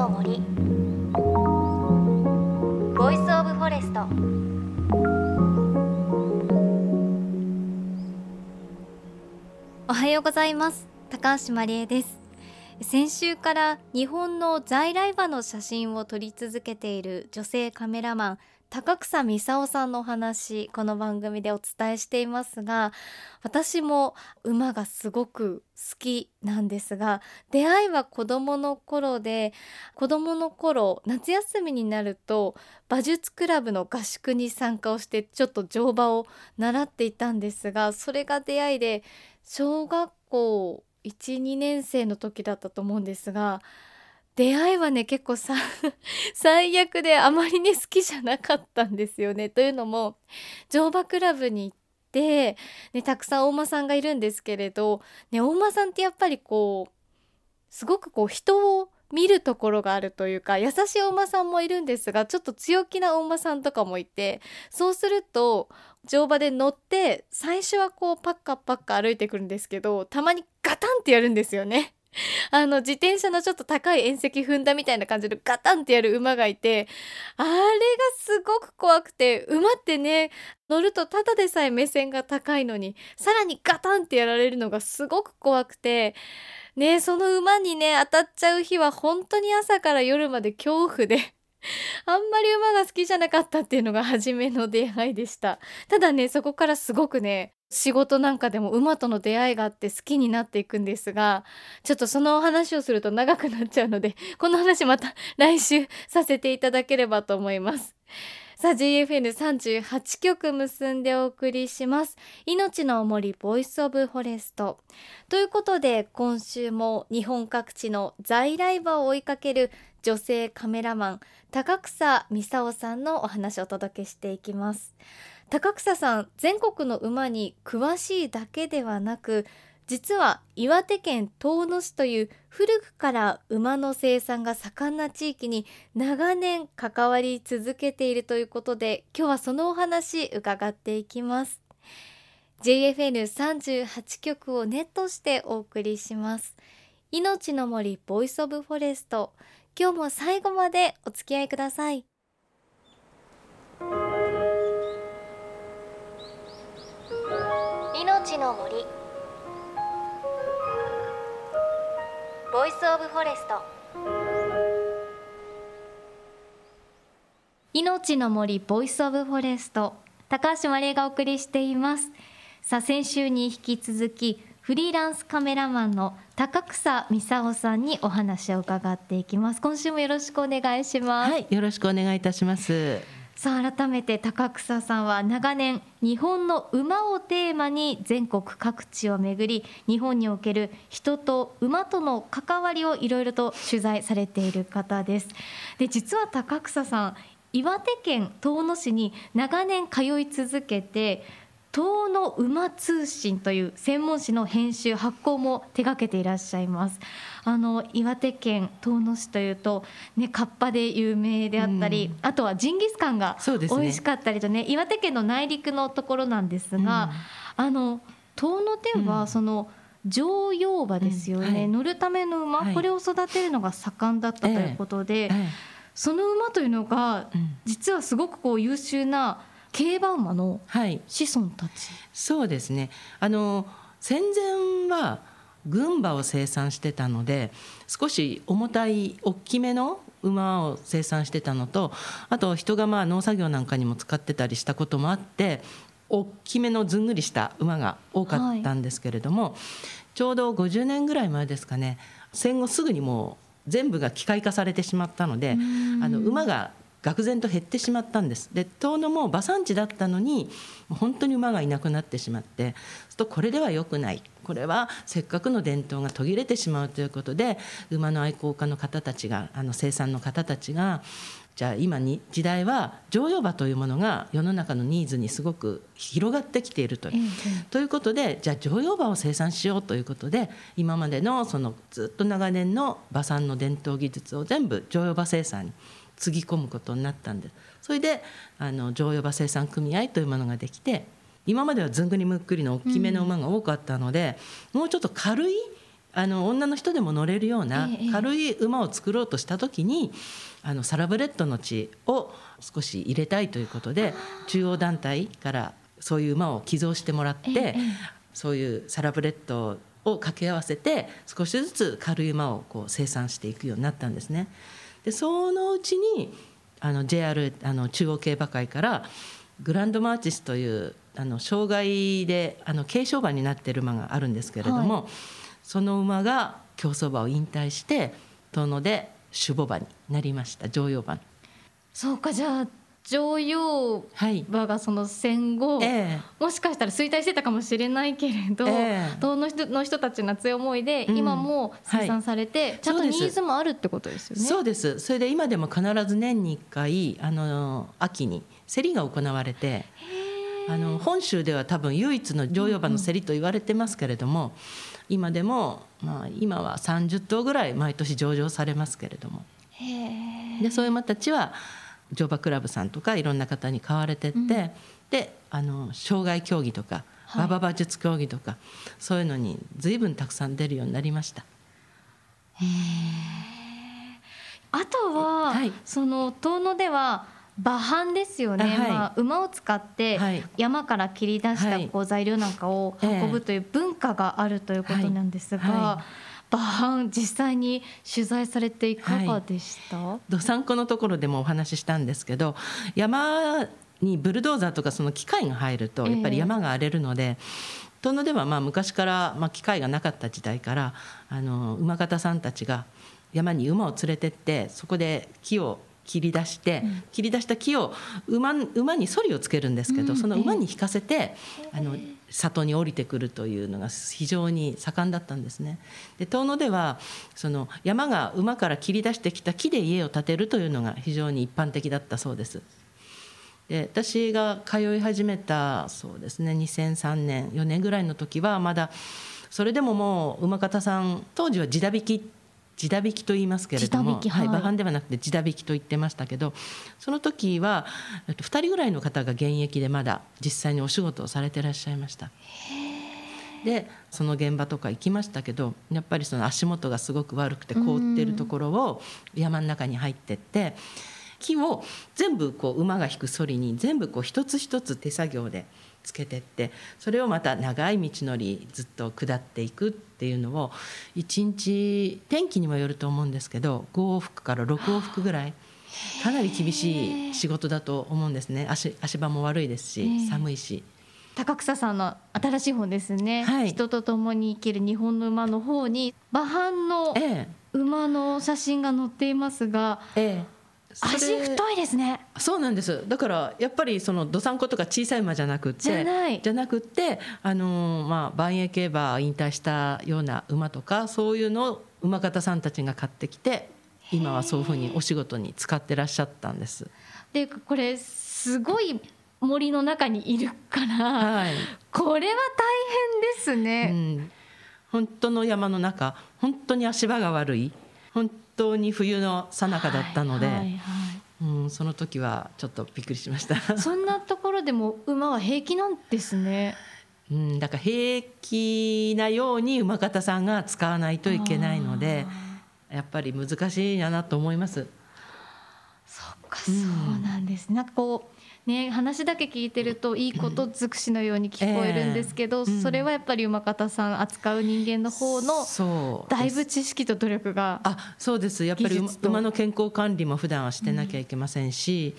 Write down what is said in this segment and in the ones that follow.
の森 Voice of Forest おはようございます。高橋真理恵です。先週から日本の在来馬の写真を撮り続けている女性カメラマン高草美沙さんのお話この番組でお伝えしていますが私も馬がすごく好きなんですが出会いは子どもの頃で子どもの頃夏休みになると馬術クラブの合宿に参加をしてちょっと乗馬を習っていたんですがそれが出会いで小学校12年生の時だったと思うんですが出会いはね結構さ 最悪であまりね好きじゃなかったんですよね。というのも乗馬クラブに行って、ね、たくさん大間さんがいるんですけれど、ね、大間さんってやっぱりこうすごくこう人を見るところがあるというか優しいお馬さんもいるんですがちょっと強気なお馬さんとかもいてそうすると乗馬で乗って最初はこうパッカパッカ歩いてくるんですけどたまにガタンってやるんですよね。あの自転車のちょっと高い縁石踏んだみたいな感じでガタンってやる馬がいてあれがすごく怖くて馬ってね乗るとただでさえ目線が高いのにさらにガタンってやられるのがすごく怖くてねその馬にね当たっちゃう日は本当に朝から夜まで恐怖で あんまり馬が好きじゃなかったっていうのが初めの出会いでした。ただねそこからすごくね仕事なんかでも馬との出会いがあって好きになっていくんですがちょっとその話をすると長くなっちゃうので この話また来週させていただければと思います。さあ GFN38 曲結んでお送りします。命の森 Voice of Forest。ということで今週も日本各地の在来馬を追いかける女性カメラマン高草美沙さんのお話をお届けしていきます。高草さん全国の馬に詳しいだけではなく実は岩手県遠野市という古くから馬の生産が盛んな地域に長年関わり続けているということで今日はそのお話伺っていきます。JFN38 局をネットしてお送りします。命の森 Voice of Forest。今日も最後までお付き合いください。命の森。Voice of Forest。命の森 Voice of Forest。高橋真理がお送りしています。さあ先週に引き続きフリーランスカメラマンの高草美沙さんにお話を伺っていきます。今週もよろしくお願いします。はいよろしくお願いいたします。さあ改めて高草さんは長年日本の馬をテーマに全国各地を巡り日本における人と馬との関わりをいろいろと取材されている方です。で実は高草さん岩手県遠野市に長年通い続けて遠野馬通信という専門誌の編集発行も手掛けていらっしゃいます。あの岩手県遠野市というとねカッパで有名であったり、うん、あとはジンギスカンが美味しかったりとね、ね、岩手県の内陸のところなんですが、うん、あの遠野ではその、乗用馬ですよね、うん。はい、乗るための馬、はい、これを育てるのが盛んだったということで、ええ。え、その馬というのが実はすごくこう優秀な競馬馬の子孫たち、はい、そうですね。あの戦前は軍馬を生産してたので少し重たい大きめの馬を生産してたのとあと人がまあ農作業なんかにも使ってたりしたこともあって大きめのずんぐりした馬が多かったんですけれども、はい、ちょうど50年ぐらい前ですかね。戦後すぐにもう全部が機械化されてしまったのであの馬が愕然と減ってしまったんです。で遠野も馬産地だったのに本当に馬がいなくなってしまってとこれでは良くない。これはせっかくの伝統が途切れてしまうということで馬の愛好家の方たちがあの生産の方たちがじゃあ今に時代は乗用馬というものが世の中のニーズにすごく広がってきているという。ということでじゃあ乗用馬を生産しようということで今までのそのずっと長年の馬産の伝統技術を全部乗用馬生産につぎ込むことになったんですそれであの乗用馬生産組合というものができて今まではずんぐりむっくりの大きめの馬が多かったので、うん、もうちょっと軽いあの女の人でも乗れるような軽い馬を作ろうとした時にあのサラブレッドの血を少し入れたいということで中央団体からそういう馬を寄贈してもらって、そういうサラブレッドを掛け合わせて少しずつ軽い馬をこう生産していくようになったんですね。でそのうちにあの JR あの中央競馬会からグランドマーチスというあの障害であの軽賞馬になっている馬があるんですけれども、はい、その馬が競走馬を引退して遠野で守護馬になりました常用馬そうかじゃあ常用馬がその戦後、はいえ。ー、もしかしたら衰退してたかもしれないけれど、えー、東の人の人たちの熱い思いで、今も生産されて、はい、ちゃんとニーズもあるってことですよね。そうです。それで今でも必ず年に1回あの秋に競りが行われてあの本州では多分唯一の常用馬の競りと言われてますけれども、うん、今でも、まあ、今は30頭ぐらい毎年上場されますけれども。でそういう馬たちは乗馬クラブさんとかいろんな方に買われてって、うん、であの障害競技とか馬場馬術競技とか、そういうのに随分たくさん出るようになりました。あとは、はい、その遠野では馬搬ですよね、はい、まあ、馬を使って山から切り出したこう材料なんかを運ぶという文化があるということなんですが。馬搬実際に取材されていかがでした、はい、どさんこのところでもお話ししたんですけど山にブルドーザーとかその機械が入るとやっぱり山が荒れるので、えー遠野ではまあ昔から、まあ、機械がなかった時代からあの馬方さんたちが山に馬を連れてってそこで木を切り出して、切り出した木を馬馬に反りをつけるんですけど、その馬に引かせて、あの里に降りてくるというのが非常に盛んだったんですね。で遠野ではその山が馬から切り出してきた木で家を建てるというのが非常に一般的だったそうです。で私が通い始めたそうですね2003年4年ぐらいの時はまだそれでももう馬方さん当時は地田引き地田引きと言いますけれども、はい、馬販ではなくて地田引きと言ってましたけどその時は2人ぐらいの方が現役でまだ実際にお仕事をされてらっしゃいました。でその現場とか行きましたけどやっぱりその足元がすごく悪くて凍ってるところを山の中に入ってって木を全部こう馬が引く反りに全部こう一つ一つ手作業でつけてってそれをまた長い道のりずっと下っていくっていうのを1日天気にもよると思うんですけど5往復から6往復ぐらいかなり厳しい仕事だと思うんですね。足足場も悪いですし寒いし。高草さんの新しい本ですね、はい、人と共に生きる日本の馬の方に馬飯の馬の写真が載っていますが、ええ足太いですね。そうなんです。だからやっぱりそのどさんことか小さい馬じゃなくてじゃない。じゃなくてあのまあ万栄競馬引退したような馬とかそういうのを馬方さんたちが買ってきて今はそういうふうにお仕事に使ってらっしゃったんです。でこれすごい森の中にいるから、はい、これは大変ですね、うん、本当の山の中本当に足場が悪い本当に冬の最中だったので、はいはいはい、うん、その時はちょっとびっくりしました。そんなところでも馬は平気なんですね。うん、だから平気なように馬方さんが使わないといけないのでやっぱり難しいなと思います。そっか、そうなんです、なんかこうね、話だけ聞いてるといいこと尽くしのように聞こえるんですけど、えーうん、それはやっぱり馬方さん扱う人間の方のだいぶ知識と努力があそうです。やっぱり馬の健康管理も普段はしてなきゃいけませんし、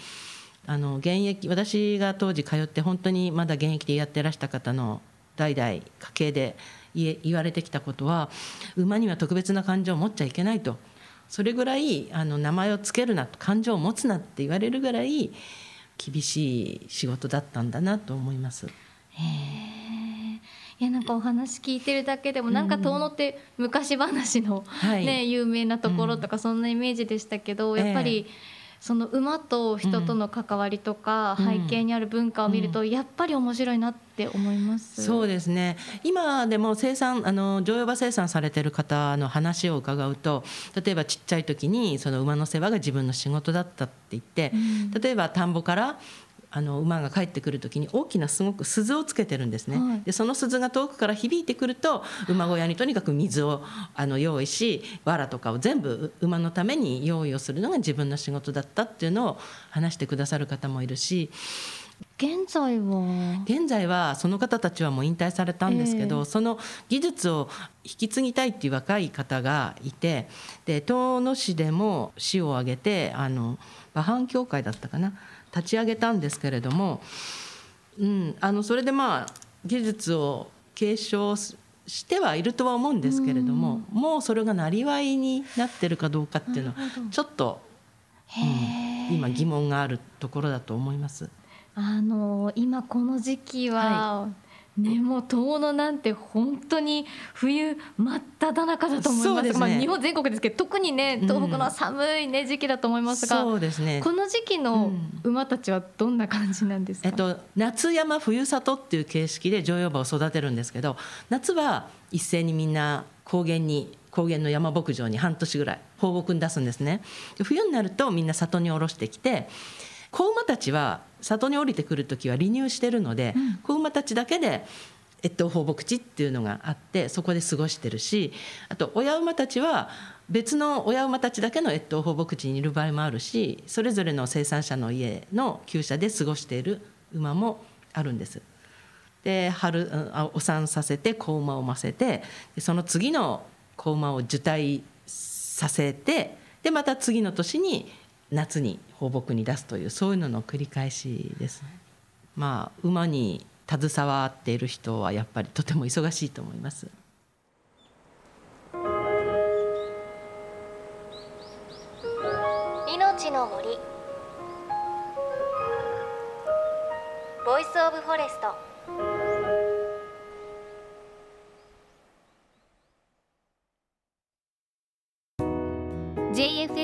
うん、あの現役私が当時通って本当にまだ現役でやってらした方の代々家系で言われてきたことは馬には特別な感情を持っちゃいけないと。それぐらいあの名前を付けるな感情を持つなって言われるぐらい厳しい仕事だったんだなと思います。へいやなんかお話聞いてるだけでもなんか遠野って昔話のね、有名なところとかそんなイメージでしたけど、やっぱりその馬と人との関わりとか背景にある文化を見るとやっぱり面白いなって思います、うん、そうですね。今でも生産あの常用馬生産されてる方の話を伺うと例えばちっちゃい時にその馬の世話が自分の仕事だったって言って、うん、例えば田んぼからあの馬が帰ってくる時に大きなすごく鈴をつけてるんですね、はい。でその鈴が遠くから響いてくると馬小屋にとにかく水をあの用意し藁とかを全部馬のために用意をするのが自分の仕事だったっていうのを話してくださる方もいるし。現在は？現在はその方たちはもう引退されたんですけど、ええ。その技術を引き継ぎたいっていう若い方がいてで遠野市でも市を挙げてあの馬販協会だったかな立ち上げたんですけれども、うん、あのそれでまあ技術を継承ししてはいるとは思うんですけれども、もうそれがなりわいになってるかどうかっていうのはちょっと、うん、今疑問があるところだと思います。あの今この時期は、ねもう遠野なんて本当に冬真っ只中だと思います。ね。まあ、日本全国ですけど特にね東北の寒い、ね、時期だと思いますが、そうですね。この時期の馬たちはどんな感じなんですか、えっと、夏山冬里っていう形式で常用馬を育てるんですけど夏は一斉にみんな高原に高原の山牧場に半年ぐらい放牧に出すんですね。で冬になるとみんな里に下ろしてきて子馬たちは里に降りてくる時は離乳してるので、子馬たちだけで越冬放牧地っていうのがあってそこで過ごしてるしあと親馬たちは別の親馬たちだけの越冬放牧地にいる場合もあるしそれぞれの生産者の家の厩舎で過ごしている馬もあるんです。で春お産させて子馬を産ませてでその次の子馬を受胎させてでまた次の年に夏に放牧に出すというそういうのの繰り返しですね。まあ馬に携わっている人はやっぱりとても忙しいと思います。命の森 Voice of Forest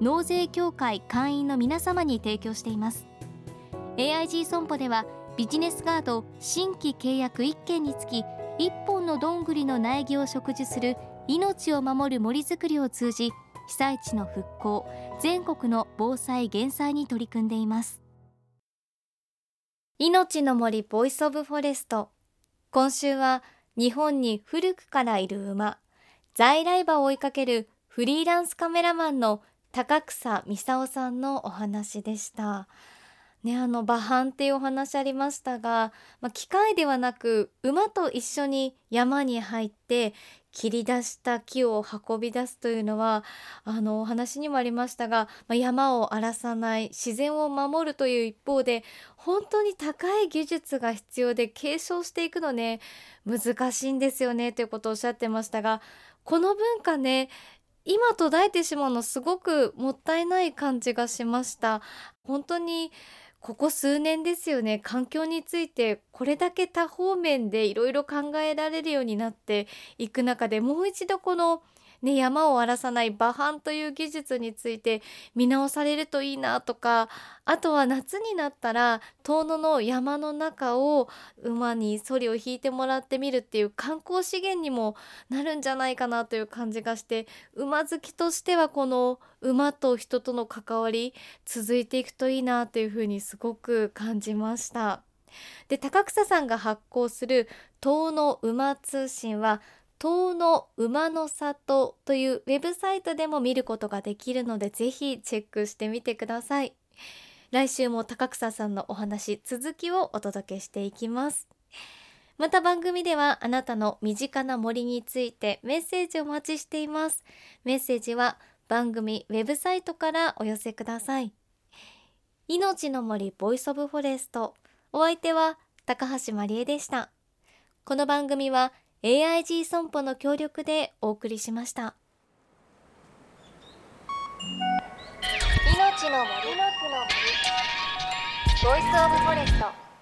納税協会会員の皆様に提供しています。AIG 損保ではビジネスガード新規契約1件につき1本のどんぐりの苗木を植樹する命を守る森づくりを通じ被災地の復興全国の防災減災に取り組んでいます。命の森 Voice of Forest。今週は日本に古くからいる馬在来馬を追いかけるフリーランスカメラマンの高草美沙さんのお話でした。ね、あの馬搬っていうお話ありましたが、まあ、機械ではなく馬と一緒に山に入って切り出した木を運び出すというのはあのお話にもありましたが、まあ、山を荒らさない自然を守るという一方で本当に高い技術が必要で継承していくのね難しいんですよねということをおっしゃってましたがこの文化ね今途絶えてしまうのすごくもったいない感じがしました。本当にここ数年ですよね。環境についてこれだけ多方面でいろいろ考えられるようになっていく中でもう一度このね、山を荒らさない馬搬という技術について見直されるといいなとかあとは夏になったら遠野の山の中を馬にソリを引いてもらってみるっていう観光資源にもなるんじゃないかなという感じがして馬好きとしてはこの馬と人との関わり続いていくといいなというふうにすごく感じました。で高草さんが発行する「遠野馬通信」は遠野馬の里というウェブサイトでも見ることができるのでぜひチェックしてみてください。来週も高草さんのお話続きをお届けしていきます。また番組ではあなたの身近な森についてメッセージをお待ちしています。メッセージは番組ウェブサイトからお寄せください。命の森 Voice of Forest。お相手は高橋まりえでした。この番組は AIG 損保の協力でお送りしました。命の森。の森。ボイスオブフォレスト。